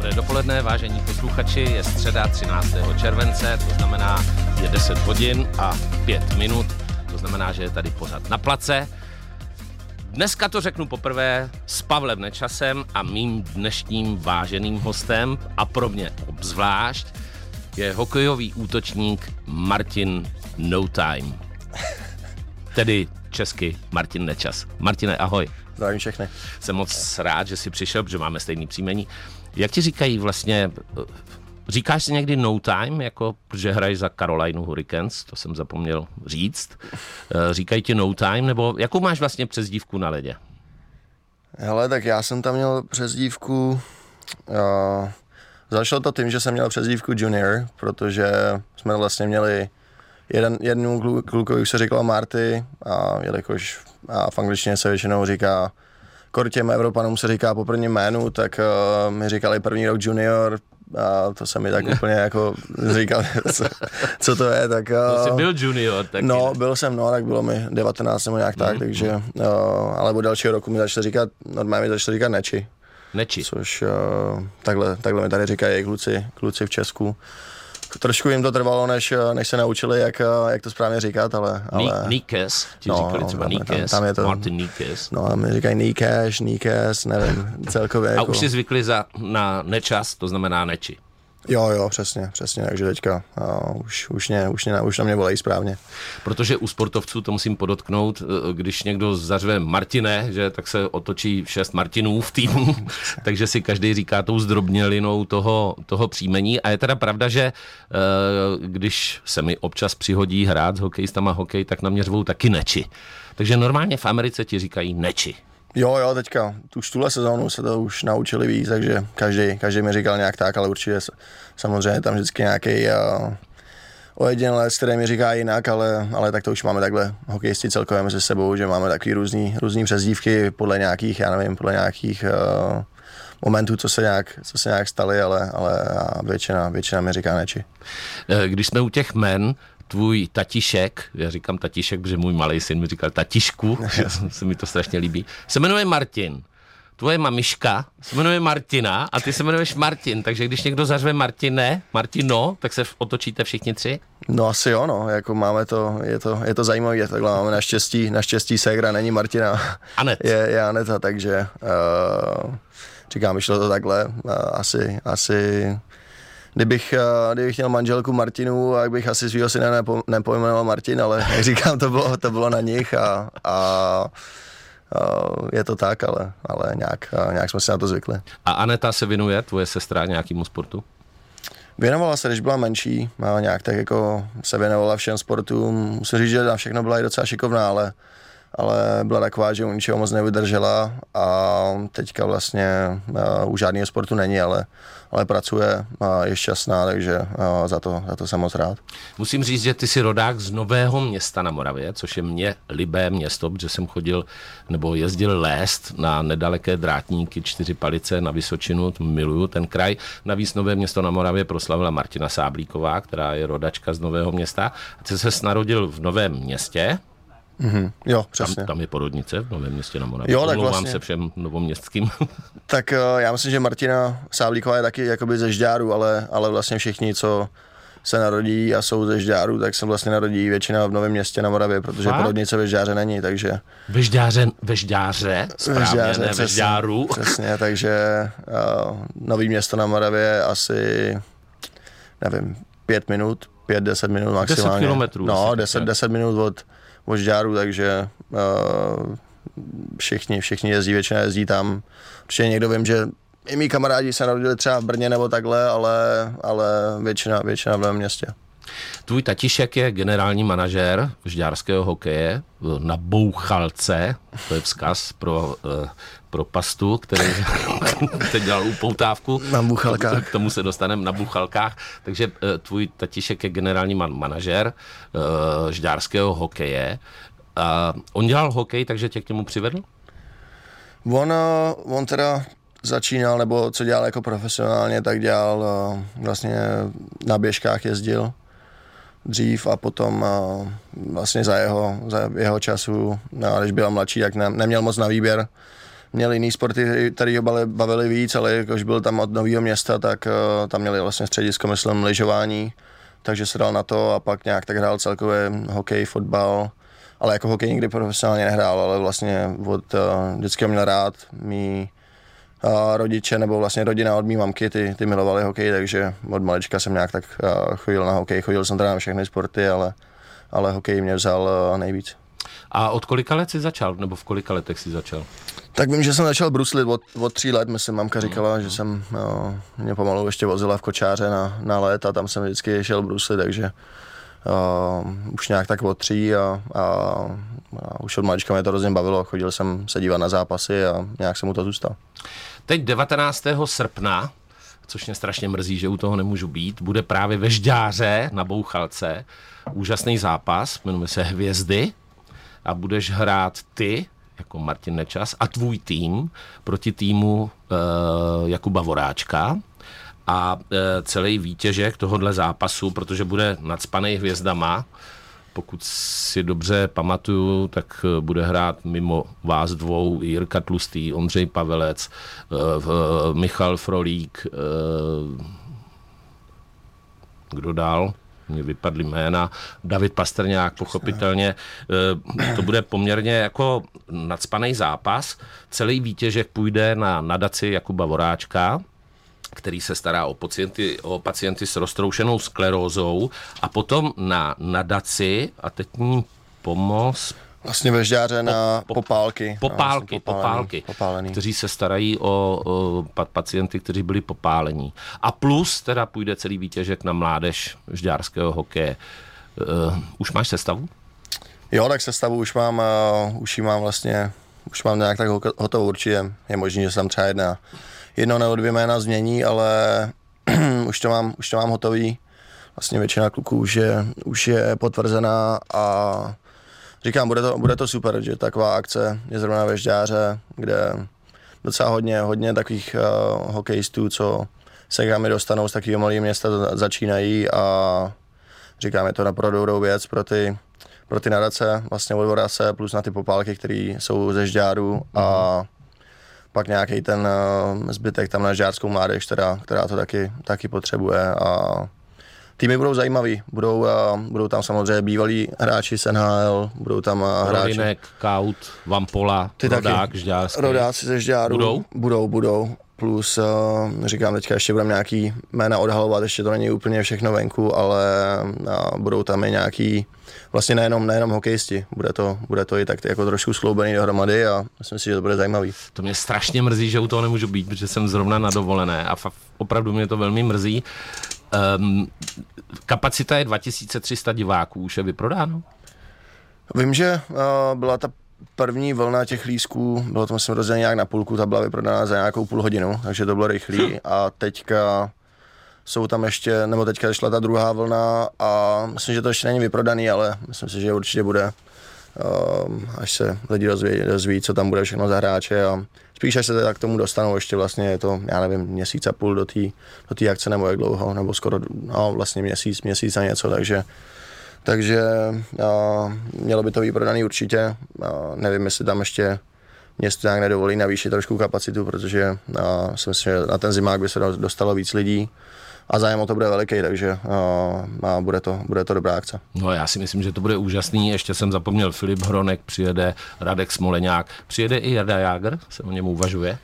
Dobré dopoledne, vážení posluchači, je středa 13. července, to znamená je 10 hodin a 5 minut, to znamená, že je tady pořád na place. Dneska to řeknu poprvé s Pavlem Nečasem a mým dnešním váženým hostem a pro mě obzvlášť je hokejový útočník Martin No Time. Tedy česky Martin Nečas. Martine, ahoj. Zdravím všechny. Jsem moc rád, že jsi přišel, protože máme stejný příjmení. Jak ti říkají vlastně, říkáš si někdy no time, jako, protože hraješ za Carolina Hurricanes, to jsem zapomněl říct. Eh, říkají ti no time, nebo jakou máš vlastně přezdívku na ledě? Hele, tak já jsem tam měl přezdívku, uh, začalo to tím, že jsem měl přezdívku junior, protože jsme vlastně měli jeden, jednu klukovi už se říkala Marty a jelikož a v angličtině se většinou říká kor těm Evropanům se říká po prvním jménu, tak uh, mi říkali první rok junior, a to se mi tak úplně jako říkal, co, co to je, tak... Uh, jsi byl junior, tak No, byl jsem, no, tak bylo mi 19 nebo nějak mm, tak, takže, uh, ale od dalšího roku mi začali říkat, normálně mi začali říkat Neči. Neči. Což uh, takhle, takhle mi tady říkají kluci, kluci v Česku trošku jim to trvalo, než, než se naučili, jak, jak to správně říkat, ale... ale Nikes, ti no, říkali třeba Nikes, tam, tam je to, Martin Nikes. No a mi říkají Nikes, Nikes, nevím, celkově. A jako... už si zvykli za, na nečas, to znamená neči. Jo, jo, přesně, přesně, takže teďka uh, už, už, mě, už, mě, už na mě volají správně. Protože u sportovců, to musím podotknout, e, když někdo zařve Martine, že tak se otočí šest Martinů v týmu, takže si každý říká tou zdrobnělinou toho, toho příjmení a je teda pravda, že uh, když se mi občas přihodí hrát s hokejistama hokej, tak na mě řvou taky neči. Takže normálně v Americe ti říkají neči. Jo, jo, teďka, už tuhle sezónu se to už naučili víc, takže každý, každý mi říkal nějak tak, ale určitě samozřejmě tam vždycky nějaký uh, ojedinělec, který mi říká jinak, ale, ale tak to už máme takhle hokejisti celkově mezi sebou, že máme takový různý, různý přezdívky podle nějakých, já nevím, podle nějakých uh, momentů, co se nějak, co se nějak staly, ale, ale většina, většina mi říká neči. Eh, když jsme u těch men, tvůj tatišek, já říkám tatišek, protože můj malý syn mi říkal tatišku, se mi to strašně líbí, se jmenuje Martin. Tvoje mamiška se jmenuje Martina a ty se jmenuješ Martin, takže když někdo zařve Martine, Martino, tak se otočíte všichni tři? No asi jo, no, jako máme to, je to, je to zajímavé, takhle máme naštěstí, naštěstí ségra není Martina, Anet. Je, je Aneta, takže uh, říkám, vyšlo to takhle, uh, asi, asi kdybych, eh, kdybych měl manželku Martinu, tak bych asi svého syna nepo, nepojmenoval Martin, ale jak říkám, to bylo, to bylo na nich a, a, a je to tak, ale, ale nějak, nějak jsme si na to zvykli. A Aneta se věnuje, tvoje sestra, nějakému sportu? Věnovala se, když byla menší, a nějak tak jako se věnovala všem sportům. Musím říct, že na všechno byla i docela šikovná, ale ale byla taková, že u ničeho moc nevydržela a teďka vlastně uh, u žádného sportu není, ale, ale pracuje a je šťastná, takže uh, za, to, za to jsem moc rád. Musím říct, že ty jsi rodák z Nového města na Moravě, což je mě libé město, protože jsem chodil nebo jezdil lést na nedaleké drátníky čtyři palice na Vysočinu, miluju ten kraj. Navíc Nové město na Moravě proslavila Martina Sáblíková, která je rodačka z Nového města. A ty se narodil v Novém městě, Mm-hmm. Jo, přesně. Tam, tam je porodnice v Novém městě na Moravě. Jo, tak vlastně. se všem novoměstským. tak uh, já myslím, že Martina Sáblíková je taky jakoby ze Žďáru, ale, ale vlastně všichni, co se narodí a jsou ze Žďáru, tak se vlastně narodí většina v Novém městě na Moravě, protože Fakt? porodnice ve Žďáře není, takže... Ve Žďáře, ve Žďáře, správně, ve Žďáře, ne přesně, ve Žďáru. Přesně, takže uh, Nový město na Moravě asi, nevím, pět minut, pět, deset minut maximálně. Deset kilometrů. No, deset, deset minut od možďáru, takže uh, všichni, všichni jezdí, většina jezdí tam. Určitě někdo vím, že i mý kamarádi se narodili třeba v Brně nebo takhle, ale, ale většina, většina v městě. Tvůj tatišek je generální manažér žďárského hokeje na Bouchalce, to je vzkaz pro, eh, pro pastu, který teď dělal upoutávku. Na Buchalkách. K tomu se dostaneme na Buchalkách. Takže eh, tvůj tatišek je generální man- manažér eh, žďárského hokeje. A on dělal hokej, takže tě k němu přivedl? On, on teda začínal, nebo co dělal jako profesionálně, tak dělal vlastně na běžkách jezdil dřív a potom uh, vlastně za jeho, za jeho času, no, když byl mladší, tak ne, neměl moc na výběr, měl jiný sporty, který ho bavili, bavili víc, ale jakož byl tam od nového města, tak uh, tam měli vlastně středisko, myslím, lyžování, takže se dal na to a pak nějak tak hrál celkově hokej, fotbal, ale jako hokej nikdy profesionálně nehrál, ale vlastně od uh, vždycky měl rád, mý uh, rodiče nebo vlastně rodina od mý mamky, ty, ty milovali hokej, takže od malička jsem nějak tak uh, chodil na hokej, chodil jsem teda na všechny sporty, ale, ale hokej mě vzal uh, nejvíc. A od kolika let jsi začal, nebo v kolika letech jsi začal? Tak vím, že jsem začal bruslit od, od tří let, myslím, mamka říkala, že jsem no, mě pomalu ještě vozila v kočáře na, na let a tam jsem vždycky šel bruslit, takže uh, už nějak tak od tří a, a, a už od malička mě to hrozně bavilo, chodil jsem se dívat na zápasy a nějak jsem mu to zůstal. Teď 19. srpna, což mě strašně mrzí, že u toho nemůžu být, bude právě ve Žďáře na Bouchalce úžasný zápas, jmenuje se Hvězdy a budeš hrát ty, jako Martin Nečas, a tvůj tým proti týmu uh, Jakuba Voráčka a uh, celý výtěžek tohohle zápasu, protože bude nadspaný hvězdama, pokud si dobře pamatuju, tak bude hrát mimo vás dvou Jirka Tlustý, Ondřej Pavelec, Michal Frolík, kdo dál? Mně vypadly jména, David Pastrňák, pochopitelně. To bude poměrně jako nadspaný zápas. Celý výtěžek půjde na nadaci Jakuba Voráčka, který se stará o pacienty, o pacienty s roztroušenou sklerózou a potom na nadaci, a teď ní pomoc, Vlastně ve Žďáře na po, popálky. Popálky, no, popálky, popálený. kteří se starají o, o pacienty, kteří byli popálení. A plus teda půjde celý výtěžek na mládež žďárského hokeje. Uh, už máš sestavu? Jo, tak sestavu už mám, uh, už ji mám vlastně, už mám nějak tak hotovou určitě. Je možné, že jsem třeba jedna jedno nebo dvě jména změní, ale už, to mám, už to mám hotový. Vlastně většina kluků už je, už je potvrzená a říkám, bude to, bude to super, že taková akce je zrovna ve Žďáře, kde docela hodně, hodně takových uh, hokejistů, co se mi dostanou z takového malého města, začínají a říkám, je to naprosto dobrou věc pro ty, pro ty nadace, vlastně od plus na ty popálky, které jsou ze Žďáru a pak nějaký ten uh, zbytek tam na žárskou mládež, která, která to taky, taky potřebuje a týmy budou zajímavý, budou, uh, budou tam samozřejmě bývalí hráči z NHL, budou tam uh, hráči... Rodinek, Kaut, Vampola, ty Rodák, Žďárský. Rodáci ze Žďáru. Budou? Budou, budou. Plus, uh, říkám, teďka ještě budeme nějaký jména odhalovat, ještě to není úplně všechno venku, ale uh, budou tam i nějaký vlastně nejenom, nejenom hokejisti, bude to, bude to i tak jako trošku skloubený dohromady a myslím si, že to bude zajímavý. To mě strašně mrzí, že u toho nemůžu být, protože jsem zrovna na dovolené a fa- opravdu mě to velmi mrzí. Um, kapacita je 2300 diváků, už je vyprodáno? Vím, že uh, byla ta první vlna těch lísků, bylo to myslím rozdělené nějak na půlku, ta byla vyprodána za nějakou půl hodinu, takže to bylo rychlý. A teďka jsou tam ještě, nebo teďka šla ta druhá vlna a myslím, že to ještě není vyprodaný, ale myslím si, že určitě bude, až se lidi dozví, dozví, co tam bude všechno za hráče a spíš až se tak k tomu dostanou, ještě vlastně je to, já nevím, měsíc a půl do té do akce nebo jak dlouho, nebo skoro, no vlastně měsíc, měsíc a něco, takže takže uh, mělo by to být prodaný určitě, uh, nevím, jestli tam ještě město nějak nedovolí navýšit trošku kapacitu, protože uh, si myslím, že na ten zimák by se dostalo víc lidí a zájem o to bude veliký, takže uh, a bude, to, bude to dobrá akce. No já si myslím, že to bude úžasný. Ještě jsem zapomněl, Filip Hronek přijede, Radek Smoleňák, přijede i Jarda Jágr, se o něm uvažuje.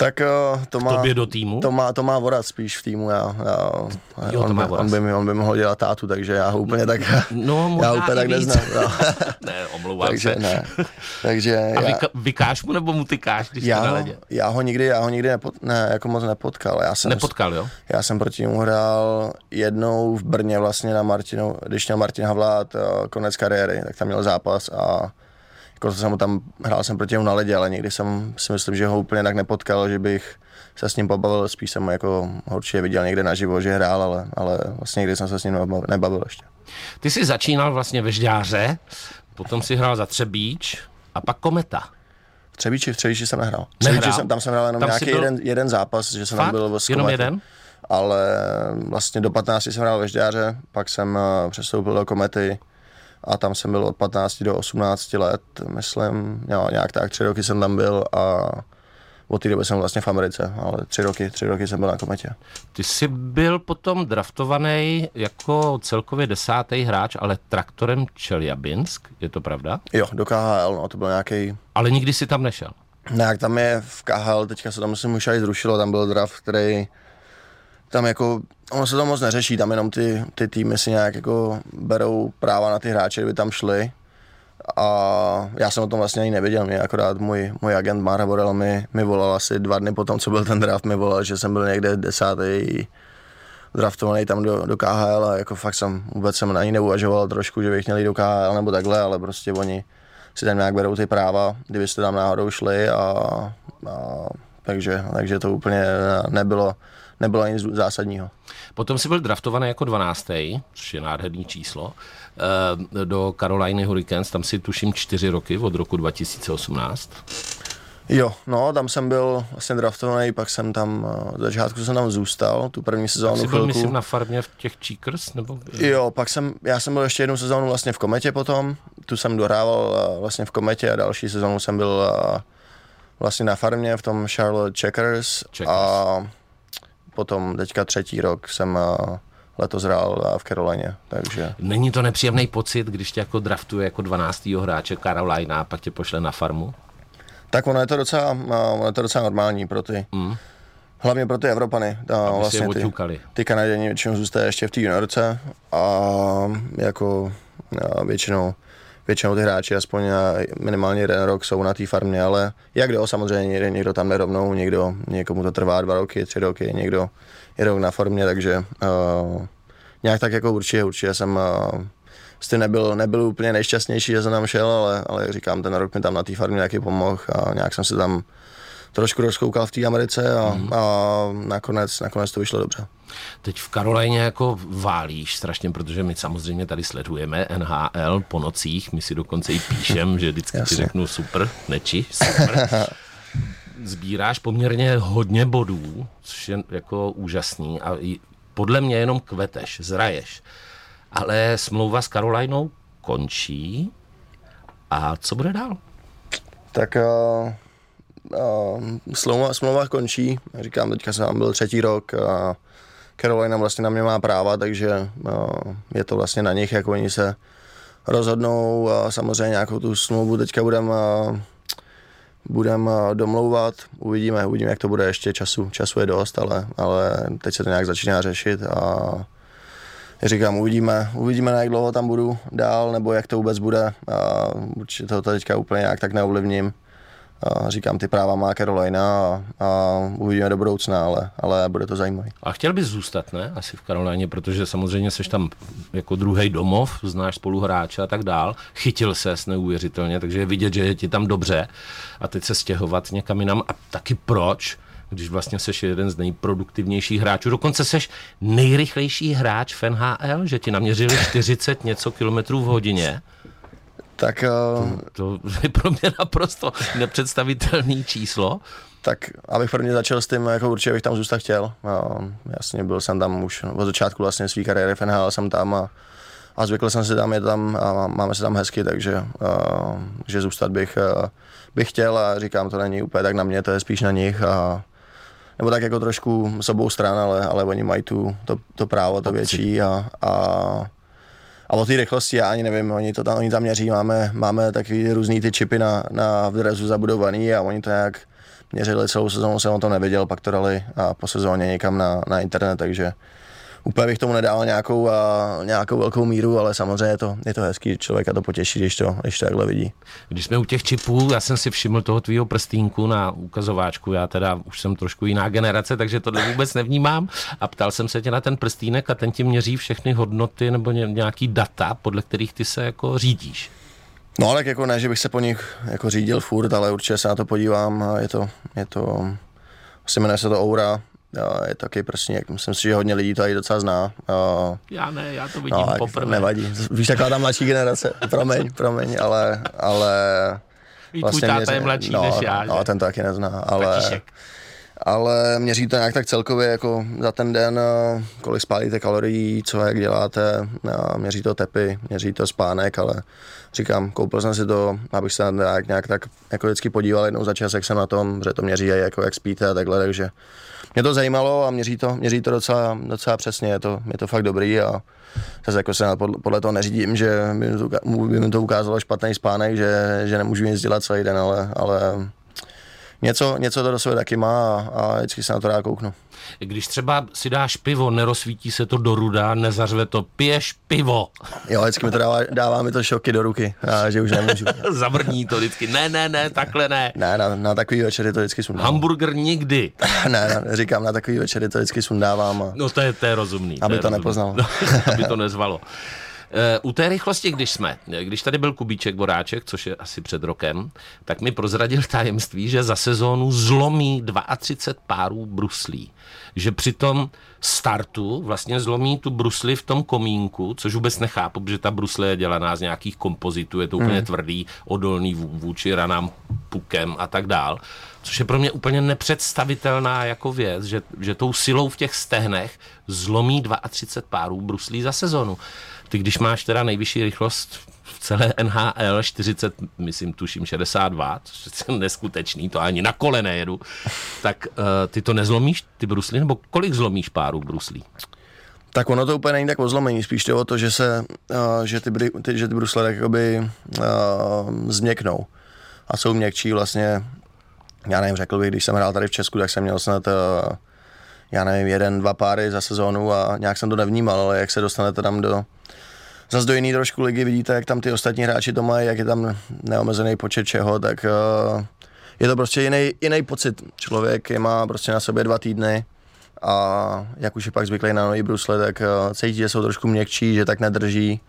Tak uh, to má, do týmu? To má, to má vodat spíš v týmu. Já, já, jo, on, by, on, by mi, on by mohl dělat tátu, takže já ho úplně tak, no, já úplně tak neznám. No. ne, omlouvám takže, se. Ne. takže A já, vykáš mu nebo mu tykáš, když já, na ledě? Já ho nikdy, já ho nikdy nepot, ne, jako moc nepotkal. Já jsem, Nepotkal, jo? Já jsem proti němu hrál jednou v Brně vlastně na Martinu, když měl Martin Havlát eh, konec kariéry, tak tam měl zápas a jako jsem tam, hrál jsem proti němu na ledě, ale nikdy jsem si myslím, že ho úplně tak nepotkal, že bych se s ním pobavil, spíš jsem jako určitě viděl někde naživo, že hrál, ale, ale vlastně nikdy jsem se s ním nebavil ještě. Ty jsi začínal vlastně ve Žďáře, potom si hrál za Třebíč a pak Kometa. V Třebíči, v Třebíči jsem nehrál. Třebíči jsem, tam jsem hrál jenom tam nějaký byl... jeden, jeden zápas, že jsem Fakt? tam byl s Jenom jeden? Ale vlastně do 15 jsem hrál ve Žďáře, pak jsem eh, přestoupil do Komety, a tam jsem byl od 15 do 18 let, myslím, jo, nějak tak tři roky jsem tam byl a od té doby jsem vlastně v Americe, ale tři roky, tři roky jsem byl na kometě. Ty jsi byl potom draftovaný jako celkově desátý hráč, ale traktorem Čeljabinsk, je to pravda? Jo, do KHL, no, to byl nějaký. Ale nikdy si tam nešel. Ne, jak tam je v KHL, teďka se tam myslím už i zrušilo, tam byl draft, který tam jako, ono se to moc neřeší, tam jenom ty, ty týmy si nějak jako berou práva na ty hráče, kdyby tam šli. A já jsem o tom vlastně ani nevěděl, mě akorát můj, můj agent Mara Borel mi, mi volal asi dva dny potom, co byl ten draft, mi volal, že jsem byl někde desátý draftovaný tam do, do KHL a jako fakt jsem vůbec jsem ani neuvažoval trošku, že bych měl jít do KHL nebo takhle, ale prostě oni si tam nějak berou ty práva, kdybyste tam náhodou šli a, a takže, takže to úplně nebylo, nebylo nic zásadního. Potom si byl draftovaný jako 12. což je nádherný číslo, eh, do Caroliny Hurricanes, tam si tuším čtyři roky od roku 2018. Jo, no, tam jsem byl vlastně draftovaný, pak jsem tam, eh, z začátku jsem tam zůstal, tu první sezónu Jsi byl, myslím, na farmě v těch Cheekers? Nebo... Jo, pak jsem, já jsem byl ještě jednu sezónu vlastně v Kometě potom, tu jsem dohrával eh, vlastně v Kometě a další sezónu jsem byl vlastně na farmě v tom Charlotte Checkers, Checkers. a potom teďka třetí rok jsem letos hrál v Carolině, takže... Není to nepříjemný pocit, když tě jako draftuje jako 12. hráče Carolina a pak tě pošle na farmu? Tak ono je to docela, ono je to docela normální pro ty, mm. hlavně pro ty Evropany. Ta, vlastně ty, ty Kanaděni většinou zůstají ještě v té juniorce a jako a většinou většinou ty hráči aspoň minimálně jeden rok jsou na té farmě, ale jak kdo, samozřejmě někdo, tam nerovnou, někdo, někomu to trvá dva roky, tři roky, někdo je rok na farmě, takže uh, nějak tak jako určitě, určitě jsem uh, s tím nebyl, nebyl úplně nejšťastnější, že jsem tam šel, ale, ale jak říkám, ten rok mi tam na té farmě nějaký pomohl a nějak jsem se tam trošku rozkoukal v té Americe a, mm. a nakonec, nakonec to vyšlo dobře. Teď v Karolajně jako válíš strašně, protože my samozřejmě tady sledujeme NHL po nocích, my si dokonce i píšem, že vždycky Jasně. ti řeknu super, neči, super. Sbíráš poměrně hodně bodů, což je jako úžasný a podle mě jenom kveteš, zraješ. Ale smlouva s Karolajnou končí a co bude dál? Tak uh, smlouva, smlouva končí, říkám, teďka jsem byl třetí rok a Carolina vlastně na mě má práva, takže je to vlastně na nich, jak oni se rozhodnou a samozřejmě nějakou tu smlouvu teďka budeme budem domlouvat, uvidíme, uvidíme, jak to bude. Ještě času, času je dost, ale, ale teď se to nějak začíná řešit a říkám, uvidíme, uvidíme, jak dlouho tam budu dál, nebo jak to vůbec bude. A určitě to teďka úplně nějak tak neovlivním a říkám, ty práva má Carolina a, a uvidíme do budoucna, ale, ale bude to zajímavé. A chtěl bys zůstat, ne? Asi v Karolíně, protože samozřejmě seš tam jako druhý domov, znáš spoluhráče a tak dál. Chytil se neuvěřitelně, takže je vidět, že je ti tam dobře. A teď se stěhovat někam jinam. A taky proč? když vlastně seš jeden z nejproduktivnějších hráčů. Dokonce seš nejrychlejší hráč v NHL, že ti naměřili 40 něco kilometrů v hodině. Tak, uh, to, to je pro mě naprosto nepředstavitelný číslo. Tak abych prvně začal s tím, jako určitě bych tam zůstat chtěl. Uh, jasně, byl jsem tam už od začátku vlastně své kariéry v NHL jsem tam a, a zvykl jsem si tam, je tam a máme se tam hezky, takže uh, že zůstat bych, uh, bych chtěl a říkám, to není úplně tak na mě, to je spíš na nich a nebo tak jako trošku s obou stran, ale, ale oni mají tu, to, to právo, to větší a, a a o té rychlosti já ani nevím, oni to tam, oni tam měří, máme, máme takový různý ty čipy na, na v zabudovaný a oni to nějak měřili celou sezónu, jsem o tom nevěděl, pak to dali a po sezóně někam na, na internet, takže úplně bych tomu nedal nějakou, a, nějakou velkou míru, ale samozřejmě je to, je to hezký, člověka to potěší, když to, když to takhle vidí. Když jsme u těch čipů, já jsem si všiml toho tvýho prstínku na ukazováčku, já teda už jsem trošku jiná generace, takže to vůbec nevnímám a ptal jsem se tě na ten prstínek a ten ti měří všechny hodnoty nebo nějaký data, podle kterých ty se jako řídíš. No ale jako ne, že bych se po nich jako řídil furt, ale určitě se na to podívám a je to, je to, asi jmenuje se to Aura, Jo, je taky prostě, myslím si, že hodně lidí to i docela zná. Jo. Já ne, já to vidím no, poprvé. Nevadí, víš, taková ta mladší generace, promiň, promiň, ale, ale vlastně tvůj táta je mladší no, než já, No, že? ten to taky nezná, ale, ale měří to nějak tak celkově jako za ten den, eh, kolik spálíte kalorií, co jak děláte, měří to tepy, měří to spánek, ale říkám, koupil jsem si to, abych se nějak, nějak tak jako vždycky podíval jednou za čas, jak jsem na tom, že to měří jako jak spíte a takhle, takže mě to zajímalo a měří to, měří to docela, docela přesně, je to, je to fakt dobrý a zase jako se podle, toho neřídím, že to, by mi to ukázalo špatný spánek, že, že nemůžu nic dělat celý den, ale, ale něco, něco to do sebe taky má a, a vždycky se na to rád kouknu. Když třeba si dáš pivo, nerozsvítí se to do ruda, nezařve to, piješ pivo. Jo, vždycky mi to dává, dává mi to šoky do ruky, a že už nemůžu. Zavrní to vždycky, ne, ne, ne, takhle ne. Ne, na, na takový večery to vždycky sundávám. Hamburger nikdy. ne, ne, říkám, na takový večery to vždycky sundávám. A... No to je, to je rozumný. Aby to, to rozumný. nepoznal. No, aby to nezvalo. Eh, u té rychlosti, když jsme, když tady byl Kubíček Boráček, což je asi před rokem, tak mi prozradil tajemství, že za sezónu zlomí 32 párů bruslí. Že při tom startu vlastně zlomí tu brusli v tom komínku, což vůbec nechápu, protože ta brusle je dělaná z nějakých kompozitů, je to úplně hmm. tvrdý, odolný vůči ranám pukem a tak dál. Což je pro mě úplně nepředstavitelná jako věc, že, že tou silou v těch stehnech zlomí 32 párů bruslí za sezonu. Ty, když máš teda nejvyšší rychlost v celé NHL 40, myslím, tuším 62, což je neskutečný, to ani na kole nejedu, tak uh, ty to nezlomíš, ty brusly, nebo kolik zlomíš párů bruslí? Tak ono to úplně není tak ozlomení, spíš to o to, že se, uh, že ty, ty, že ty brusle tak jakoby uh, změknou a jsou měkčí vlastně, já nevím, řekl bych, když jsem hrál tady v Česku, tak jsem měl snad uh, já nevím, jeden, dva páry za sezónu a nějak jsem to nevnímal, ale jak se dostanete tam do, zase do jiný trošku ligy, vidíte, jak tam ty ostatní hráči to mají, jak je tam neomezený počet čeho, tak uh, je to prostě jiný, jiný pocit. Člověk je má prostě na sobě dva týdny a jak už je pak zvyklý na nový brusle, tak uh, cítí, že jsou trošku měkčí, že tak nedrží,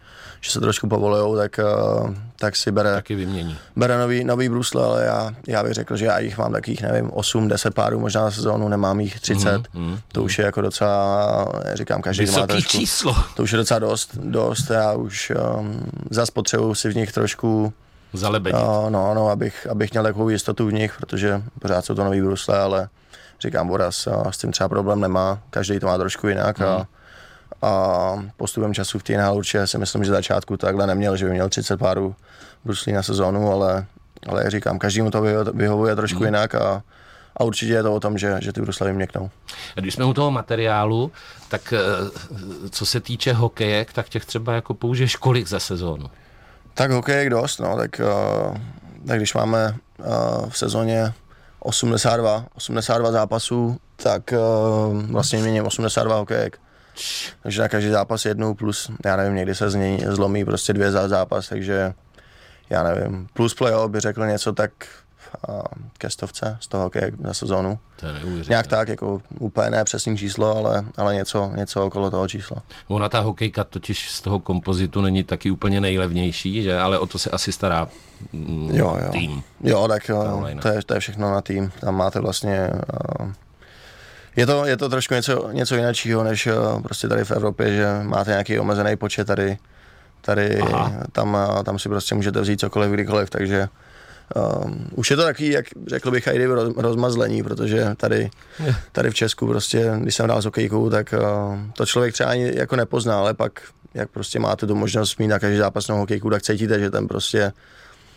že se trošku povolujou, tak, uh, tak si bere, Taky vymění. bere nový, nový brusle, ale já, já bych řekl, že já jich mám takých, nevím, 8, 10 párů možná na sezónu, nemám jich 30. Mm, mm, to už je jako docela, říkám, každý Vysoký má trošku, číslo. To už je docela dost, dost, já už um, zas potřebuji si v nich trošku Zalebedit. Uh, no, no, abych, abych měl takovou jistotu v nich, protože pořád jsou to nový brusle, ale říkám, Boras s tím třeba problém nemá, každý to má trošku jinak mm. a, a postupem času v TNH určitě si myslím, že začátku takhle neměl, že by měl 30 párů bruslí na sezónu, ale, ale jak říkám, každému to vyhovuje trošku mm. jinak a, a určitě je to o tom, že, že ty brusle vyměknou. Když jsme u toho materiálu, tak co se týče hokejek, tak těch třeba jako použiješ kolik za sezónu? Tak hokejek dost, no, tak, uh, tak když máme uh, v sezóně 82, 82 zápasů, tak uh, vlastně měním 82 hokejek. Takže na každý zápas jednou plus, já nevím, někdy se z něj zlomí prostě dvě za zápas, takže já nevím, plus playoff by řekl něco tak ke stovce z toho hokeje za sezónu. To je Nějak tak, jako úplně ne přesný číslo, ale, ale něco, něco okolo toho čísla. Ona ta hokejka totiž z toho kompozitu není taky úplně nejlevnější, že? ale o to se asi stará mm, jo, jo. tým. Jo, tak jo, to, je, to je všechno na tým. Tam máte vlastně uh, je to, je to trošku něco, něco jiného, než uh, prostě tady v Evropě, že máte nějaký omezený počet tady, tady tam, uh, tam si prostě můžete vzít cokoliv, kdykoliv, takže Um, už je to takový, jak řekl bych, i roz, rozmazlení, protože tady, tady v Česku prostě, když jsem hrál s hokejkou, tak uh, to člověk třeba ani jako nepozná, ale pak, jak prostě máte tu možnost mít na každý zápasnou hokejku, tak cítíte, že ten prostě,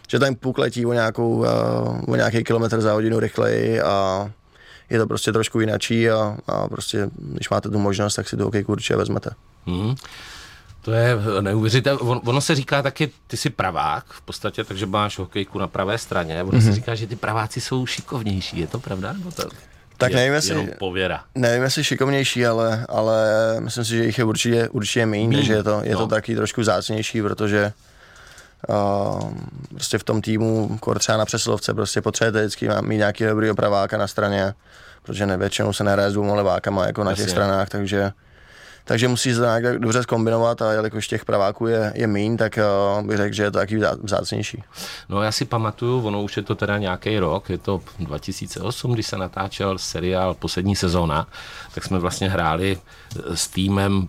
že ten puk letí o, nějakou, uh, o nějaký kilometr za hodinu rychleji a je to prostě trošku jinačí a, a prostě, když máte tu možnost, tak si tu hokejku určitě vezmete. Mm. To je neuvěřitelné. ono se říká taky, ty jsi pravák v podstatě, takže máš hokejku na pravé straně. Ono mm-hmm. se mhm. říká, že ty praváci jsou šikovnější. Je to pravda? Nebo to tak je, nevím, jestli, pověra. nevím, jestli šikovnější, ale, ale myslím si, že jich je určitě, určitě méně, takže je to, je no. to taky trošku zácnější, protože uh, prostě v tom týmu, třeba na přesilovce, prostě potřebujete vždycky mít nějaký dobrý praváka na straně, protože ne, většinou se nehraje s dvouma levákama jako na Jasně. těch stranách, takže takže musí se nějak dobře zkombinovat a jelikož těch praváků je, je míň, tak uh, bych řekl, že je to taky vzácnější. No já si pamatuju, ono už je to teda nějaký rok, je to 2008, když se natáčel seriál Poslední sezóna, tak jsme vlastně hráli s týmem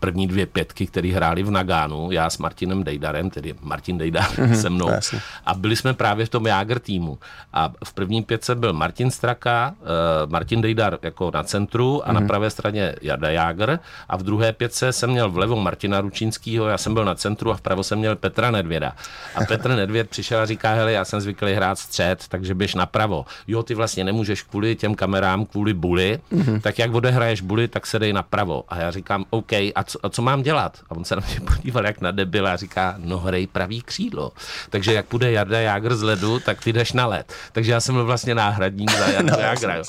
první dvě pětky, které hráli v Nagánu, já s Martinem Dejdarem, tedy Martin Dejdar mm-hmm, se mnou. Jasně. A byli jsme právě v tom Jágr týmu. A v první pětce byl Martin Straka, uh, Martin Dejdar jako na centru a mm-hmm. na mhm. pravé straně Jarda Jágr. A v druhé pětce jsem měl vlevo Martina Ručínského, já jsem byl na centru a vpravo jsem měl Petra Nedvěda. A Petr Nedvěd přišel a říká, hele, já jsem zvyklý hrát střed, takže běž napravo. Jo, ty vlastně nemůžeš kvůli těm kamerám, kvůli buli, mm-hmm. tak jak odehraješ buli, tak se dej napravo. A já říkám, OK, a co, a co mám dělat? A on se na mě podíval jak na debil a říká, no hrej pravý křídlo. Takže jak půjde Jarda Jágr z ledu, tak ty jdeš na led. Takže já jsem byl vlastně náhradník za Jarda no, Jágra,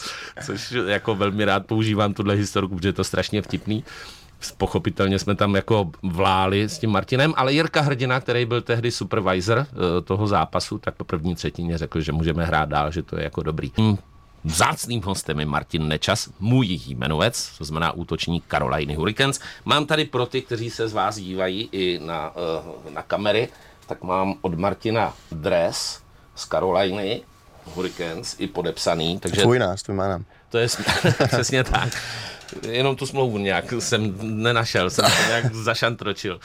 což jako velmi rád používám tuhle historku, protože je to strašně vtipný pochopitelně jsme tam jako vláli s tím Martinem, ale Jirka Hrdina, který byl tehdy supervisor eh, toho zápasu, tak po první třetině řekl, že můžeme hrát dál, že to je jako dobrý. Vzácným hostem je Martin Nečas, můj jmenovec, to znamená útočník Caroliny Hurricanes. Mám tady pro ty, kteří se z vás dívají i na, uh, na kamery, tak mám od Martina dres z Caroliny Hurricanes i podepsaný. Takže tvůj nás, tvůj jménem. To je přesně tak. Jenom tu smlouvu nějak jsem nenašel, jsem to nějak zašantročil.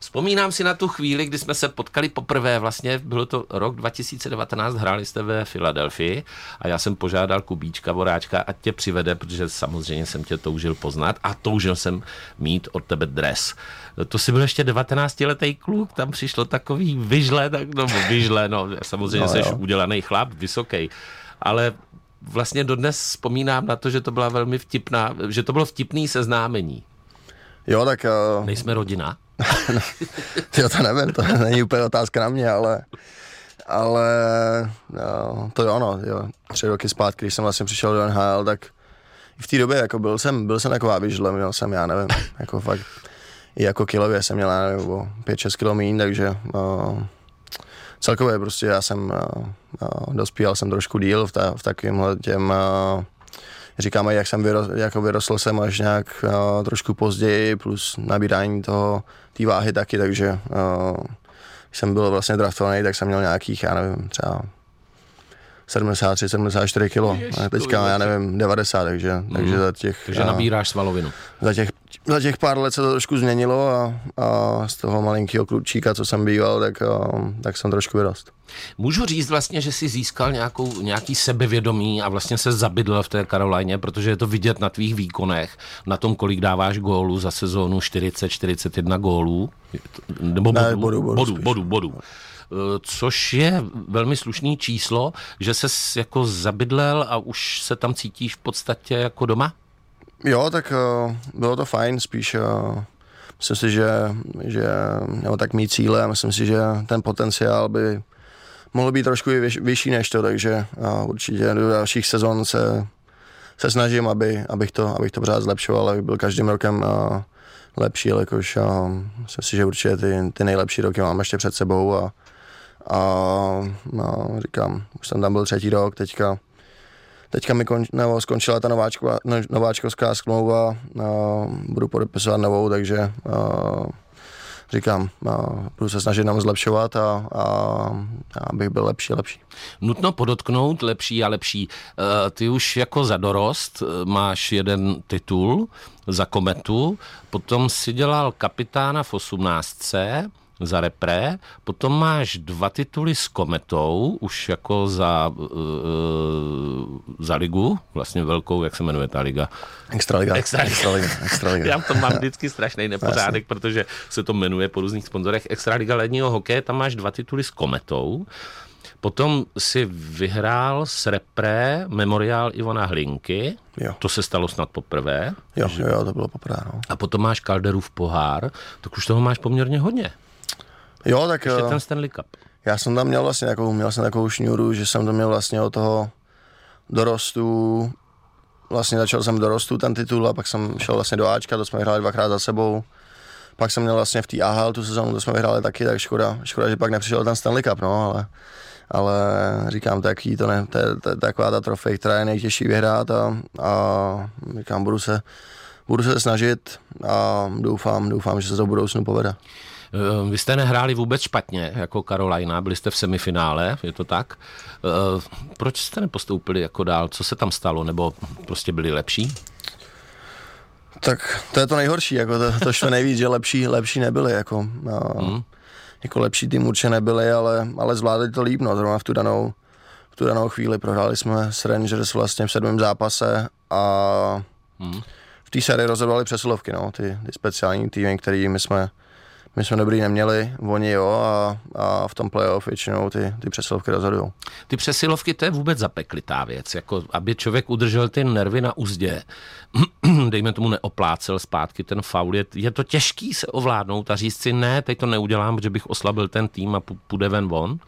Vzpomínám si na tu chvíli, kdy jsme se potkali poprvé, vlastně bylo to rok 2019, hráli jste ve Filadelfii a já jsem požádal Kubíčka Voráčka, ať tě přivede, protože samozřejmě jsem tě toužil poznat a toužil jsem mít od tebe dres. To si byl ještě 19-letý kluk, tam přišlo takový vyžle, tak no vyžle, no samozřejmě no, jsi udělaný chlap, vysoký, ale vlastně dodnes vzpomínám na to, že to byla velmi vtipná, že to bylo vtipný seznámení. Jo, tak... Uh... Nejsme rodina? jo, to nevím, to není úplně otázka na mě, ale ale jo, to jo, no, jo, tři roky zpátky, když jsem vlastně přišel do NHL, tak v té době jako byl jsem, byl jsem taková vyžle, měl jsem, já nevím, jako fakt, i jako kilově jsem měl, nevím, 5-6 kilo míň, takže uh, celkově prostě já jsem uh, uh, dospíval jsem trošku díl v, ta, v takovémhle těm uh, říkáme, jak jsem vyrostl, jako vyrostl jsem až nějak uh, trošku později, plus nabírání toho, té váhy taky, takže uh, když jsem byl vlastně draftovaný, tak jsem měl nějakých, já nevím, třeba 73, 74 kilo. A teďka, já nevím, 90, takže, mm. takže za těch... Takže nabíráš svalovinu. Za těch, za těch pár let se to trošku změnilo a, a z toho malinkého klučíka, co jsem býval, tak, a, tak jsem trošku vyrost. Můžu říct vlastně, že jsi získal nějakou, nějaký sebevědomí a vlastně se zabydl v té Karolajně, protože je to vidět na tvých výkonech, na tom, kolik dáváš gólů za sezónu 40-41 gólů, nebo bodů, ne, bodu, bodu, bodu, bodu, bodu. Eh, což je velmi slušný číslo, že se jako zabydlel a už se tam cítíš v podstatě jako doma? Jo, tak uh, bylo to fajn, spíš uh, myslím si, že, že nebo tak mý cíle myslím si, že ten potenciál by mohl být trošku i vyšší než to, takže určitě do dalších sezon se, se snažím, aby, abych, to, abych to pořád zlepšoval, aby byl každým rokem lepší, jakož myslím si, že určitě ty, ty nejlepší roky mám ještě před sebou a, a no, říkám, už jsem tam byl třetí rok, teďka teďka mi konč, nebo skončila ta nováčková, no, nováčkovská smlouva, a budu podepisovat novou, takže a, říkám, a, budu se snažit nám zlepšovat a, a, a abych byl lepší a lepší. Nutno podotknout lepší a lepší. E, ty už jako za dorost e, máš jeden titul za kometu, potom si dělal kapitána v 18 za repre, potom máš dva tituly s Kometou, už jako za, uh, za ligu, vlastně velkou, jak se jmenuje ta liga? Extraliga. Extraliga. Extraliga. Extraliga. Já to mám vždycky strašný nepořádek, protože se to jmenuje po různých sponzorech. Extraliga ledního hokeje, tam máš dva tituly s Kometou. Potom si vyhrál s repre memoriál Ivona Hlinky. Jo. To se stalo snad poprvé. Jo, že... jo, to bylo poprvé. No. A potom máš Calderův pohár, tak už toho máš poměrně hodně. Jo, tak... Ještě eh, ten Stanley Cup. Já jsem tam měl vlastně nějakou, měl jsem takovou šňůru, že jsem to měl vlastně od toho dorostu, vlastně začal jsem dorostu ten titul a pak jsem šel vlastně do Ačka, to jsme vyhráli dvakrát za sebou. Pak jsem měl vlastně v té AHL tu sezónu, to jsme vyhráli taky, tak škoda, škoda, že pak nepřišel ten Stanley Cup, no, ale, ale říkám, taký to ne, to, to, to, taková ta trofej, která je nejtěžší vyhrát a, a říkám, budu se, budu se snažit a doufám, doufám, že se to v budoucnu povede. Eh, vy jste nehráli vůbec špatně jako Karolina, byli jste v semifinále, je to tak? Eh, proč jste nepostoupili jako dál? Co se tam stalo? Nebo prostě byli lepší? Tak to je to nejhorší, jako to, to štve nejvíc, že lepší, lepší nebyli, jako, a, hmm. jako lepší tým určitě nebyli, ale, ale zvládli to líp, no, zrovna v tu danou, v tu danou chvíli prohráli jsme s Rangers vlastně v sedmém zápase a hmm. v té sérii rozhodovali přesilovky, no, ty, ty speciální týmy, který my jsme my jsme dobrý neměli, oni jo a, a v tom playoff většinou ty, ty přesilovky rozhodují. Ty přesilovky to je vůbec zapeklitá věc, jako aby člověk udržel ty nervy na úzdě, dejme tomu neoplácel zpátky ten faul, je, je to těžký se ovládnout a říct si ne, teď to neudělám, protože bych oslabil ten tým a půjde ven von?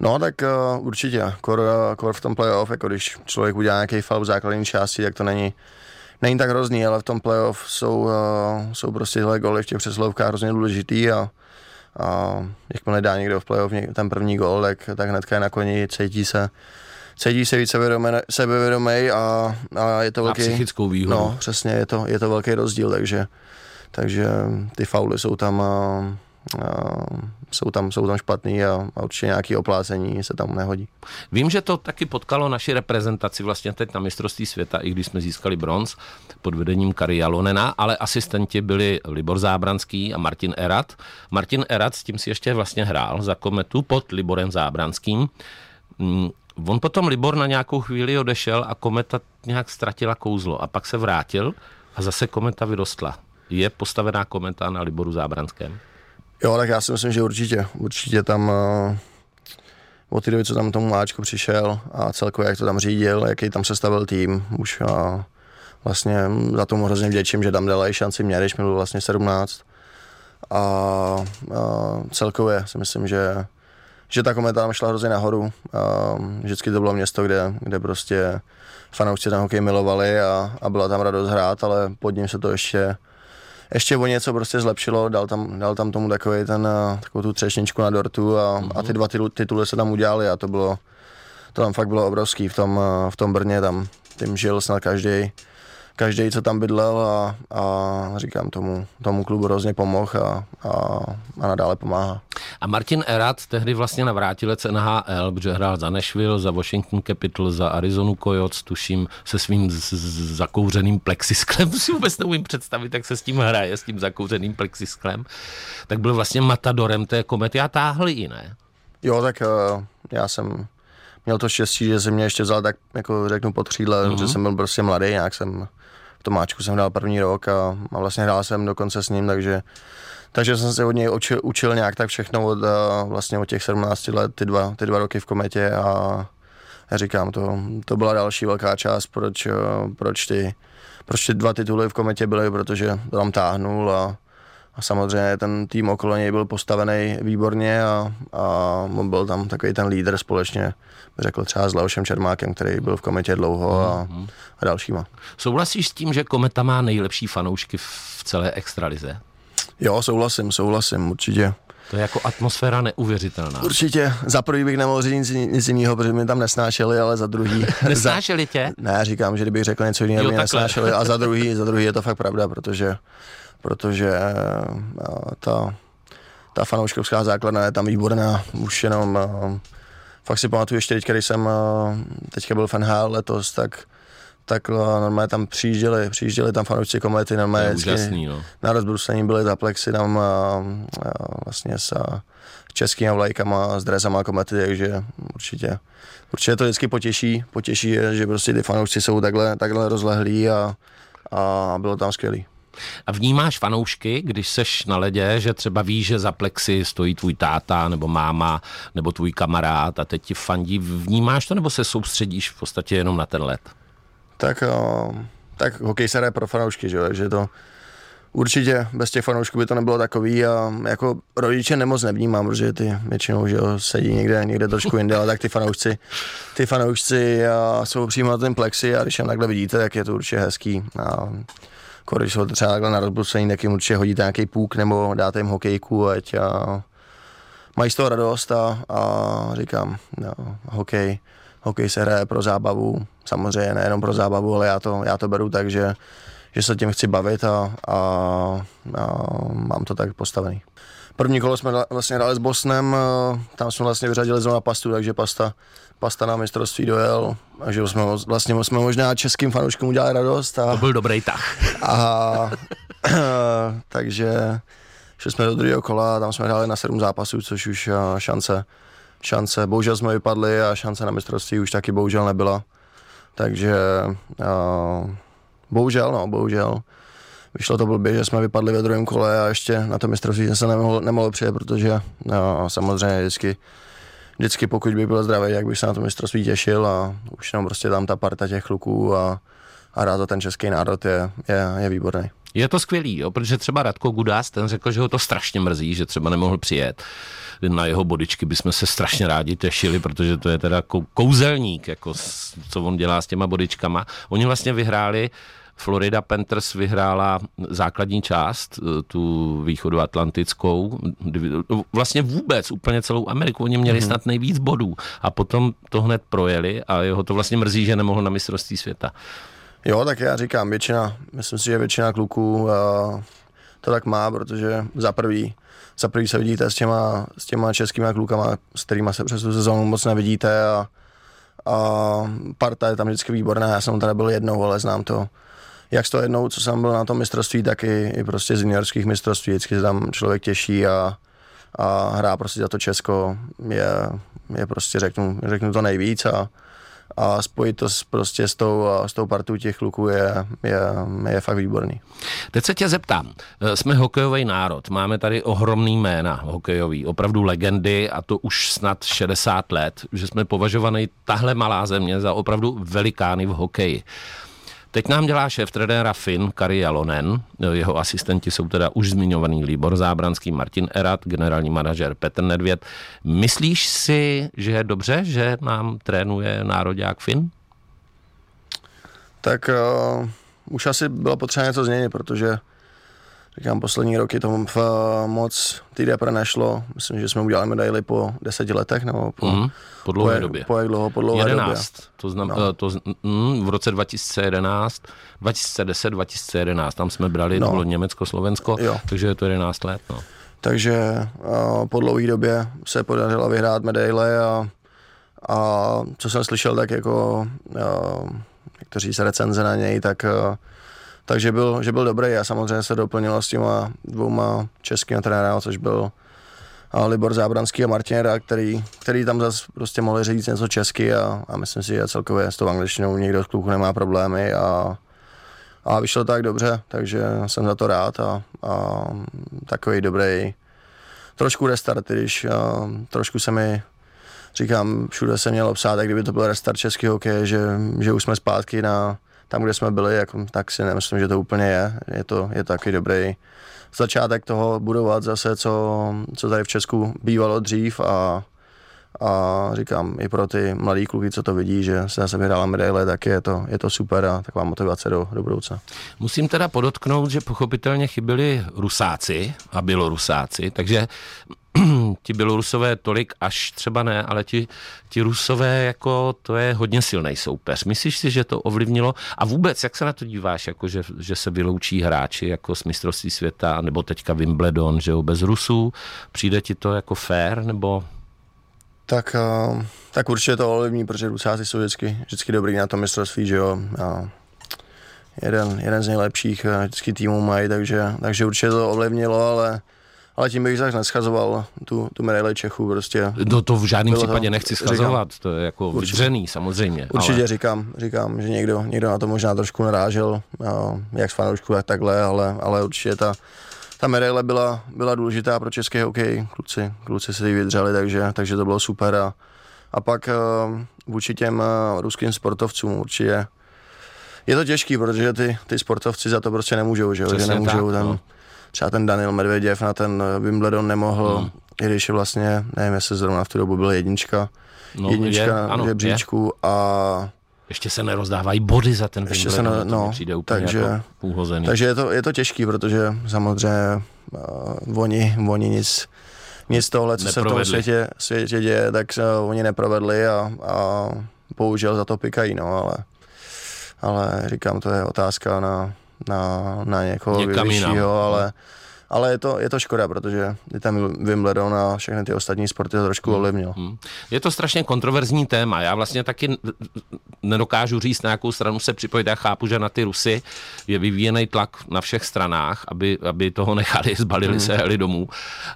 No tak uh, určitě, kor, kor v tom playoff, jako když člověk udělá nějaký faul v základní části, tak to není není tak hrozný, ale v tom playoff jsou, uh, jsou prostě tyhle goly v těch přeslovkách hrozně důležitý a, a jakmile dá někdo v playoff ten první gol, tak, tak hnedka je na koni, cítí se, cítí se více sebevědomý a, a je to velký... psychickou výhodu. No, přesně, je to, je to velký rozdíl, takže, takže ty fauly jsou tam uh, jsou tam, jsou tam špatný a, a určitě nějaké oplácení se tam nehodí. Vím, že to taky potkalo naši reprezentaci vlastně teď na mistrovství světa, i když jsme získali bronz pod vedením Kari Jalonena, ale asistenti byli Libor Zábranský a Martin Erat. Martin Erat s tím si ještě vlastně hrál za kometu pod Liborem Zábranským. Mm, on potom Libor na nějakou chvíli odešel a kometa nějak ztratila kouzlo a pak se vrátil a zase kometa vyrostla. Je postavená kometa na Liboru Zábranském? Jo, tak já si myslím, že určitě. Určitě tam uh, od té doby, co tam tomu Máčku přišel a celkově, jak to tam řídil, jaký tam sestavil tým, už uh, vlastně za tomu hrozně vděčím, že tam dali šanci mě, když mi byl vlastně 17. A, a celkově si myslím, že že ta kometa tam šla hrozně nahoru. A vždycky to bylo město, kde, kde prostě fanoušci ten hokej milovali a, a byla tam radost hrát, ale pod ním se to ještě ještě o něco prostě zlepšilo, dal tam, dal tam tomu takový ten, eh, takovou tu třešničku na dortu a, mm-hmm. a ty dva tituly se tam udělali a to bylo, to tam fakt bylo obrovský v tom, eh, v tom Brně, tam tím žil snad každý každý, co tam bydlel a, a říkám tomu, tomu klubu hrozně pomohl a, a, a nadále pomáhá. A Martin Erat tehdy vlastně navrátilec NHL, protože hrál za Nashville, za Washington Capital, za Arizonu Coyotes, tuším, se svým z, z, zakouřeným plexisklem, si vůbec neumím představit, jak se s tím hraje, s tím zakouřeným plexisklem, tak byl vlastně matadorem té komety a táhl i ne? Jo, tak uh, já jsem měl to štěstí, že se mě ještě vzal tak, jako řeknu, pod křídle, mm-hmm. že jsem byl prostě mladý, nějak jsem v Tomáčku jsem hrál první rok a, a vlastně hrál jsem dokonce s ním, takže takže jsem se od něj učil, učil nějak tak všechno od, vlastně od těch 17 let, ty dva, ty dva roky v kometě a já říkám, to, to byla další velká část, proč, proč, ty, proč ty dva tituly v kometě byly, protože to tam táhnul a, a samozřejmě ten tým okolo něj byl postavený výborně a, a on byl tam takový ten lídr společně, řekl třeba s Leošem Čermákem, který byl v kometě dlouho a, mm-hmm. a dalšíma. Souhlasíš s tím, že kometa má nejlepší fanoušky v celé extralize? Jo, souhlasím, souhlasím, určitě. To je jako atmosféra neuvěřitelná. Určitě. Za prvý bych nemohl říct nic, nic jiného, protože mi tam nesnášeli, ale za druhý... nesnášeli tě? Ne, říkám, že kdybych řekl něco jiného, by nesnášeli. A za druhý, za druhý je to fakt pravda, protože, protože ta, ta fanouškovská základna je tam výborná. Už jenom fakt si pamatuju ještě teď, když jsem teďka byl v NHL letos, tak tak eh, normálně tam přijížděli, přijížděli tam fanoušci komety, normálně je úžasný, no. na rozbrusení byli za plexy tam a, a vlastně s českými vlajkama, s dresama komety, takže určitě, určitě to vždycky potěší, potěší, že prostě ty fanoušci jsou takhle, takhle rozlehlí a, a bylo tam skvělý. A vnímáš fanoušky, když seš na ledě, že třeba víš, že za plexy stojí tvůj táta nebo máma nebo tvůj kamarád a teď ti fandí, vnímáš to nebo se soustředíš v podstatě jenom na ten led? tak, tak hokej se pro fanoušky, že, že to určitě bez těch fanoušků by to nebylo takový a jako rodiče nemoc nevnímám, protože ty většinou že jo, sedí někde, někde trošku jinde, ale tak ty fanoušci, ty fanoušci a jsou přímo na ten plexi a když je takhle vidíte, tak je to určitě hezký. A když jsou třeba takhle na rozbrusení, tak jim určitě hodíte nějaký půk nebo dáte jim hokejku, ať a mají z toho radost a, a říkám, no, hokej, hokej se hraje pro zábavu, samozřejmě nejenom pro zábavu, ale já to, já to beru tak, že, že se tím chci bavit a, a, a mám to tak postavený. První kolo jsme vlastně hráli s Bosnem, eh, tam jsme vlastně vyřadili zrovna pastu, takže pasta, pasta na mistrovství dojel, takže jsme vlastně jsme možná českým fanouškům udělali radost. A, to byl dobrý tah. A, takže šli jsme do druhého kola, tam jsme hráli na sedm zápasů, což už eh, šance, šance, bohužel jsme vypadli a šance na mistrovství už taky bohužel nebyla. Takže uh, bohužel, no, bohužel. Vyšlo to blbě, že jsme vypadli ve druhém kole a ještě na to mistrovství se nemohl, nemohl přijet, protože no, samozřejmě vždycky, vždycky pokud by byl zdravý, jak bych se na to mistrovství těšil a už jenom prostě tam ta parta těch kluků a, a rád za ten český národ je, je, je výborný. Je to skvělý, jo, protože třeba Radko Gudás, ten řekl, že ho to strašně mrzí, že třeba nemohl přijet. Na jeho bodičky bychom se strašně rádi těšili, protože to je teda kouzelník, jako co on dělá s těma bodičkama. Oni vlastně vyhráli Florida Panthers vyhrála základní část, eh, tu východoatlantickou, vlastně vůbec úplně celou Ameriku, oni měli mm-hmm. snad nejvíc bodů a potom to hned projeli a jeho to vlastně mrzí, že nemohl na mistrovství světa. Jo, tak já říkám, většina, myslím si, že většina kluků uh, to tak má, protože za prvý, za prvý se vidíte s těma, s těma českýma klukama, s kterými se přes tu sezónu moc nevidíte a, a parta je tam vždycky výborná, já jsem tady byl jednou, ale znám to, jak z toho jednou, co jsem byl na tom mistrovství, tak i, i prostě z juniorských mistrovství, vždycky se tam člověk těší a, a hrá prostě za to Česko je, je prostě řeknu, řeknu to nejvíc a, a spojit to s, prostě s tou, s tou partou těch kluků je, je, je fakt výborný. Teď se tě zeptám, jsme hokejový národ, máme tady ohromný jména hokejový, opravdu legendy a to už snad 60 let, že jsme považovaný tahle malá země za opravdu velikány v hokeji. Teď nám dělá šéf trenéra Finn Kari Jalonen, jeho asistenti jsou teda už zmiňovaný Líbor Zábranský, Martin Erat, generální manažer Petr Nedvěd. Myslíš si, že je dobře, že nám trénuje nároďák Finn? Tak uh, už asi bylo potřeba něco změnit, protože říkám, poslední roky tomu v, uh, moc ty depre nešlo. Myslím, že jsme udělali medaily po deseti letech, nebo po, mm, po dlouhé po, době. Po jak dlouho, po dlouhé 11, době. to znamená, no. to, mm, v roce 2011, 2010, 2011, tam jsme brali, no. to bylo Německo, Slovensko, jo. takže je to 11 let, no. Takže uh, po dlouhé době se podařilo vyhrát medaile a, a co jsem slyšel, tak jako uh, někteří se recenze na něj, tak uh, takže byl, že byl dobrý a samozřejmě se doplnilo s těma dvouma českými trenéry, což byl Libor Zábranský a Martin Rá, který, který tam zase prostě mohli říct něco česky a, a myslím si, že celkově s tou angličtinou někdo z kluků nemá problémy a, a vyšlo tak dobře, takže jsem za to rád a, a takový dobrý trošku restart, když a, trošku se mi říkám, všude se mělo psát, jak kdyby to byl restart českého hokeje, že, že už jsme zpátky na, tam, kde jsme byli, jako, tak si nemyslím, že to úplně je. Je to, je to taky dobrý začátek toho budovat zase, co, co tady v Česku bývalo dřív a, a říkám, i pro ty mladý kluky, co to vidí, že se zase vyhrála medaile, tak je to, je to super a taková motivace do, do budoucna. Musím teda podotknout, že pochopitelně chyběli Rusáci a Bělorusáci, takže ti Bělorusové tolik až třeba ne, ale ti, ti Rusové jako to je hodně silný soupeř. Myslíš si, že to ovlivnilo? A vůbec, jak se na to díváš, jako že, že se vyloučí hráči jako z mistrovství světa, nebo teďka Wimbledon, že jo, bez Rusů? Přijde ti to jako fair, nebo... Tak, uh, tak určitě to ovlivní, protože Rusáci jsou vždycky, vždycky dobrý na tom mistrovství, že jo. Uh, jeden, jeden z nejlepších uh, vždycky týmů mají, takže, takže určitě to ovlivnilo, ale ale tím bych zase neschazoval tu, tu medaili Čechů prostě. No to v žádném případě to, nechci schazovat, říkám, to je jako určitě, vydřený samozřejmě. Určitě ale... říkám, říkám, že někdo, někdo na to možná trošku narážel, jak z fanoušku, tak takhle, ale, ale určitě ta, ta medaile byla, byla důležitá pro český hokej, kluci, kluci se ji vydřeli, takže, takže to bylo super. A, a pak uh, vůči těm uh, ruským sportovcům určitě je to těžký, protože ty, ty sportovci za to prostě nemůžou, že, že nemůžou tak, ten, no třeba ten Daniel Medveděv na ten eh, Wimbledon nemohl, hmm. i když je vlastně, nevím, jestli zrovna v tu dobu byl jednička, no, jednička je, žebříčku je. a ještě se nerozdávají body za ten Ještě Wimbledon, se ne, no, přijde úplně takže, jako úhozený. Takže je to, je to těžký, protože samozřejmě uh, oni, oni nic, nic tohle, co neprovedli. se v tom světě, světě děje, tak uh, oni neprovedli a, a bohužel za to pikají, no, ale, ale říkám, to je otázka na, na, na někoho vyššího, ale, ale je to, je to škoda, protože je tam Wimbledon a všechny ty ostatní sporty to trošku hmm. ovlivnil. Hmm. Je to strašně kontroverzní téma. Já vlastně taky nedokážu říct, na jakou stranu se připojit. Já chápu, že na ty Rusy je vyvíjený tlak na všech stranách, aby, aby toho nechali, zbalili hmm. se, heli domů.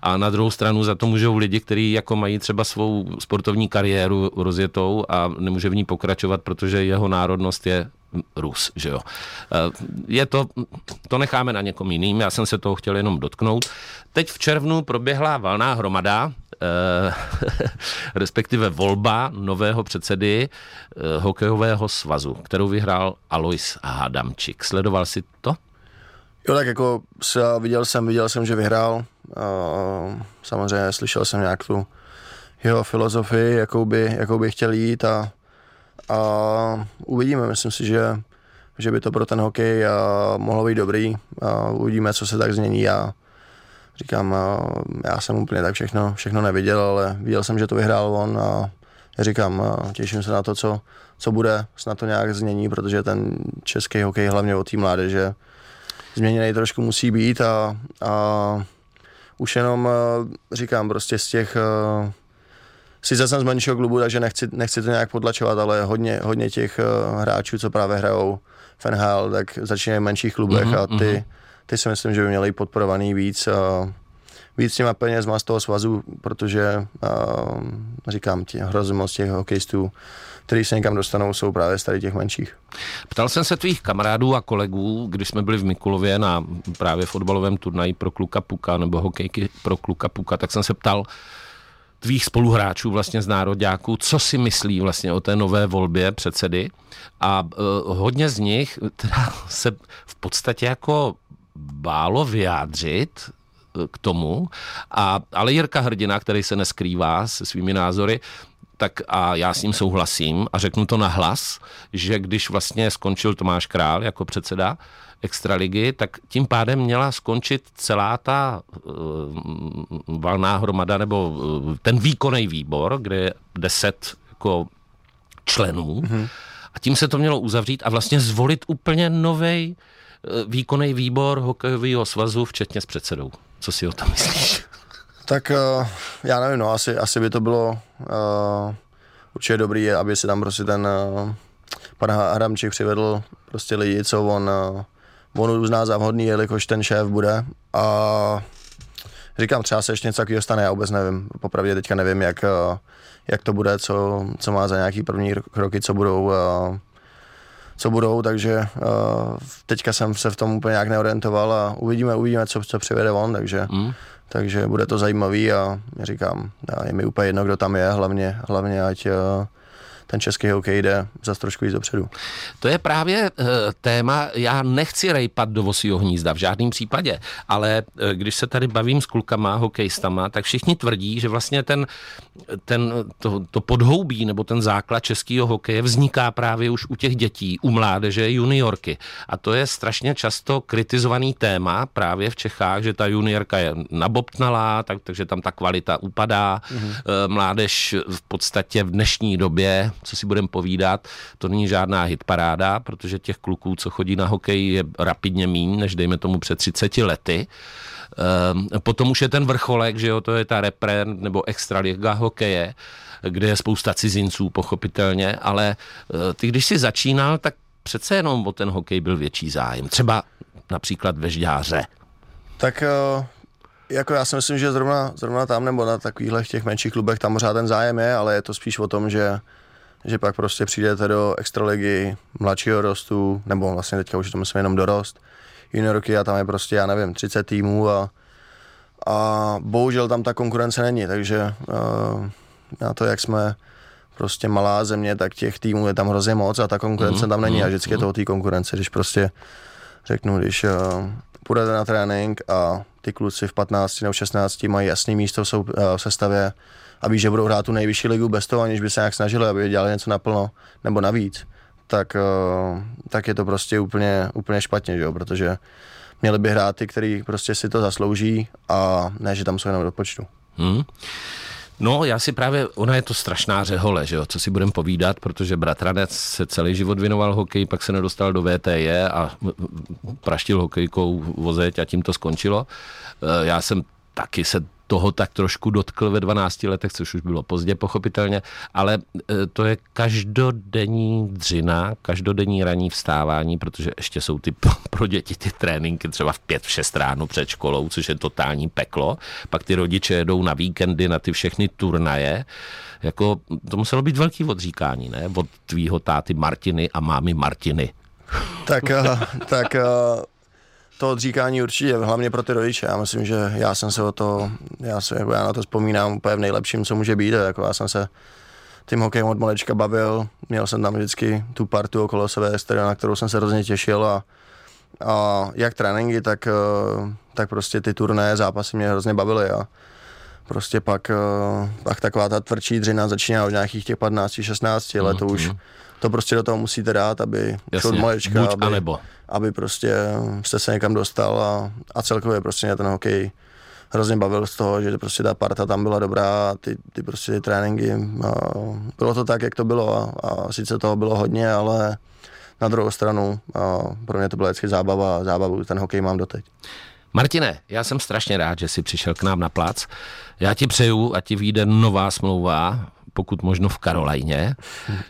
A na druhou stranu za to můžou lidi, kteří jako mají třeba svou sportovní kariéru rozjetou a nemůže v ní pokračovat, protože jeho národnost je Rus, že jo. Eh, je to, to necháme na někom jiným, já jsem se toho chtěl jenom dotknout. Teď v červnu proběhla valná hromada, eh, respektive volba nového předsedy eh, hokejového svazu, kterou vyhrál Alois Hadamčik. Sledoval si to? Jo, tak jako viděl jsem, viděl jsem, že vyhrál. samozřejmě slyšel jsem nějak tu jeho filozofii, jakou by, jakou by chtěl jít a a uvidíme, myslím si, že, že by to pro ten hokej mohlo být dobrý a uvidíme, co se tak změní. Já říkám, já jsem úplně tak všechno, všechno neviděl, ale viděl jsem, že to vyhrál on a říkám, těším se na to, co, co bude, snad to nějak změní, protože ten český hokej hlavně o té mládeže změněný trošku musí být a, a už jenom říkám prostě z těch sice jsem z menšího klubu, takže nechci, nechci to nějak podlačovat, ale hodně, hodně těch uh, hráčů, co právě hrajou v NHL, tak začínají v menších klubech mm-hmm, a ty, mhm. ty si myslím, že by měli podporovaný víc. Uh, víc těma penězma z toho svazu, protože uh, říkám ti, hrozně moc těch hokejistů, kteří se někam dostanou, jsou právě z tady těch menších. Ptal jsem se tvých kamarádů a kolegů, když jsme byli v Mikulově na právě fotbalovém turnaji pro kluka Puka nebo hokejky pro kluka Puka, tak jsem se ptal, tvých spoluhráčů vlastně z národňáků, co si myslí vlastně o té nové volbě předsedy? A uh, hodně z nich teda se v podstatě jako bálo vyjádřit e, k tomu, a, ale Jirka Hrdina, který se neskrývá se svými názory, tak a já s ním souhlasím a řeknu to nahlas, že když vlastně skončil Tomáš Král jako předseda, extraligy, tak tím pádem měla skončit celá ta uh, valná hromada nebo uh, ten výkonný výbor, kde je deset jako členů mm-hmm. a tím se to mělo uzavřít a vlastně zvolit úplně nový uh, výkonný výbor hokejového svazu, včetně s předsedou. Co si o tom myslíš? Tak uh, já nevím, no, asi, asi by to bylo uh, určitě dobrý, aby si tam prostě ten uh, pan Hramčík přivedl prostě lidi, co on uh, on uzná za vhodný, jelikož ten šéf bude a říkám, třeba se ještě něco takového stane, já vůbec nevím, popravdě teďka nevím, jak, jak to bude, co, co má za nějaký první kroky, co budou, co budou, takže teďka jsem se v tom úplně nějak neorientoval a uvidíme, uvidíme, co, co přivede on, takže, mm. takže bude to zajímavý a já říkám, je mi úplně jedno, kdo tam je, hlavně, hlavně ať ten český hokej jde za trošku víc dopředu. To je právě uh, téma, já nechci rejpat do vosího hnízda v žádném případě, ale uh, když se tady bavím s klukama, hokejistama, tak všichni tvrdí, že vlastně ten, ten, to, to podhoubí nebo ten základ českého hokeje vzniká právě už u těch dětí, u mládeže, juniorky. A to je strašně často kritizovaný téma právě v Čechách, že ta juniorka je nabobtnalá, tak, takže tam ta kvalita upadá. Mm-hmm. Mládež v podstatě v dnešní době co si budeme povídat, to není žádná hitparáda, protože těch kluků, co chodí na hokej, je rapidně míň, než dejme tomu před 30 lety. Ehm, potom už je ten vrcholek, že jo, to je ta repre nebo extraliga hokeje, kde je spousta cizinců, pochopitelně, ale eh, ty, když jsi začínal, tak přece jenom o ten hokej byl větší zájem. Třeba například ve Žďáře. Tak eh, jako já si myslím, že zrovna, zrovna tam nebo na takových těch menších klubech tam pořád ten zájem je, ale je to spíš o tom, že že pak prostě přijdete do extraligy mladšího rostu, nebo vlastně teďka už to myslím jenom dorost, juniorky a tam je prostě, já nevím, 30 týmů a, a bohužel tam ta konkurence není, takže uh, na to, jak jsme prostě malá země, tak těch týmů je tam hrozně moc a ta konkurence mm, tam není mm, a vždycky je to o té konkurence, když prostě řeknu, když uh, půjdete na trénink a ty kluci v 15 nebo 16 mají jasný místo v, sou, uh, v sestavě, a ví, že budou hrát tu nejvyšší ligu bez toho, aniž by se nějak snažili, aby dělali něco naplno nebo navíc, tak, eh, tak je to prostě úplně, úplně špatně, že jo? protože měli by hrát ty, který prostě si to zaslouží a ne, že tam jsou jenom do počtu. Hmm. No, já si právě, ona je to strašná řehole, že jo, co si budem povídat, protože bratranec se celý život věnoval hokej, pak se nedostal do VTJ a praštil hokejkou vozeť a tím to skončilo. Eh, já jsem taky se toho tak trošku dotkl ve 12 letech, což už bylo pozdě pochopitelně, ale e, to je každodenní dřina, každodenní ranní vstávání, protože ještě jsou ty pro děti ty tréninky třeba v pět, v šest ráno před školou, což je totální peklo. Pak ty rodiče jedou na víkendy na ty všechny turnaje. Jako, to muselo být velký odříkání, ne? Od tvýho táty Martiny a mámy Martiny. Tak, uh, tak uh to odříkání určitě, hlavně pro ty rodiče. Já myslím, že já jsem se o to, já, se, jako já na to vzpomínám úplně v nejlepším, co může být. Jako já jsem se tím hokejem od malečka bavil, měl jsem tam vždycky tu partu okolo sebe, na kterou jsem se hrozně těšil. A, a jak tréninky, tak, eh, tak prostě ty turné, zápasy mě hrozně bavily. A prostě pak, eh, pak taková ta tvrdší dřina začíná od nějakých těch 15-16 let, to už to prostě do toho musíte dát, aby Jasně, od malečka, buď aby, anebo. aby prostě jste se někam dostal a, a celkově prostě mě ten hokej hrozně bavil z toho, že prostě ta parta tam byla dobrá, ty, ty prostě ty tréninky, a bylo to tak, jak to bylo a, a sice toho bylo hodně, ale na druhou stranu a pro mě to byla vždycky zábava a zábavu ten hokej mám doteď. Martine, já jsem strašně rád, že jsi přišel k nám na plac. Já ti přeju, ať ti vyjde nová smlouva pokud možno v Karolajně.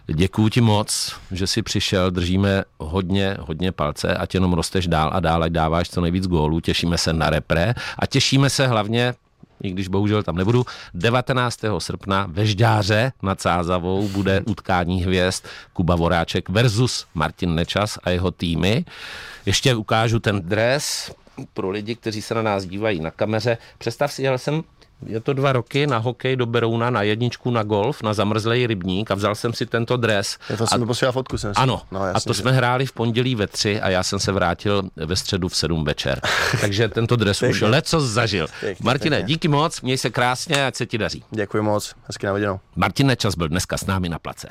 Děkuji ti moc, že jsi přišel, držíme hodně, hodně palce, ať jenom rosteš dál a dál, ať dáváš co nejvíc gólů, těšíme se na repre a těšíme se hlavně i když bohužel tam nebudu, 19. srpna ve Žďáře nad Cázavou bude utkání hvězd Kuba Voráček versus Martin Nečas a jeho týmy. Ještě ukážu ten dres pro lidi, kteří se na nás dívají na kameře. Představ si, že jsem je to dva roky na hokej do Berouna, na jedničku na golf, na zamrzlej rybník a vzal jsem si tento dres. Já to jsem posílal fotku. Jsem ano, no, jasně, a to že... jsme hráli v pondělí ve tři a já jsem se vrátil ve středu v sedm večer. Takže tento dres už leco zažil. Pěkně, Martine, pěkně. díky moc, měj se krásně, ať se ti daří. Děkuji moc, hezky na viděnou. Martin Nečas byl dneska s námi na place.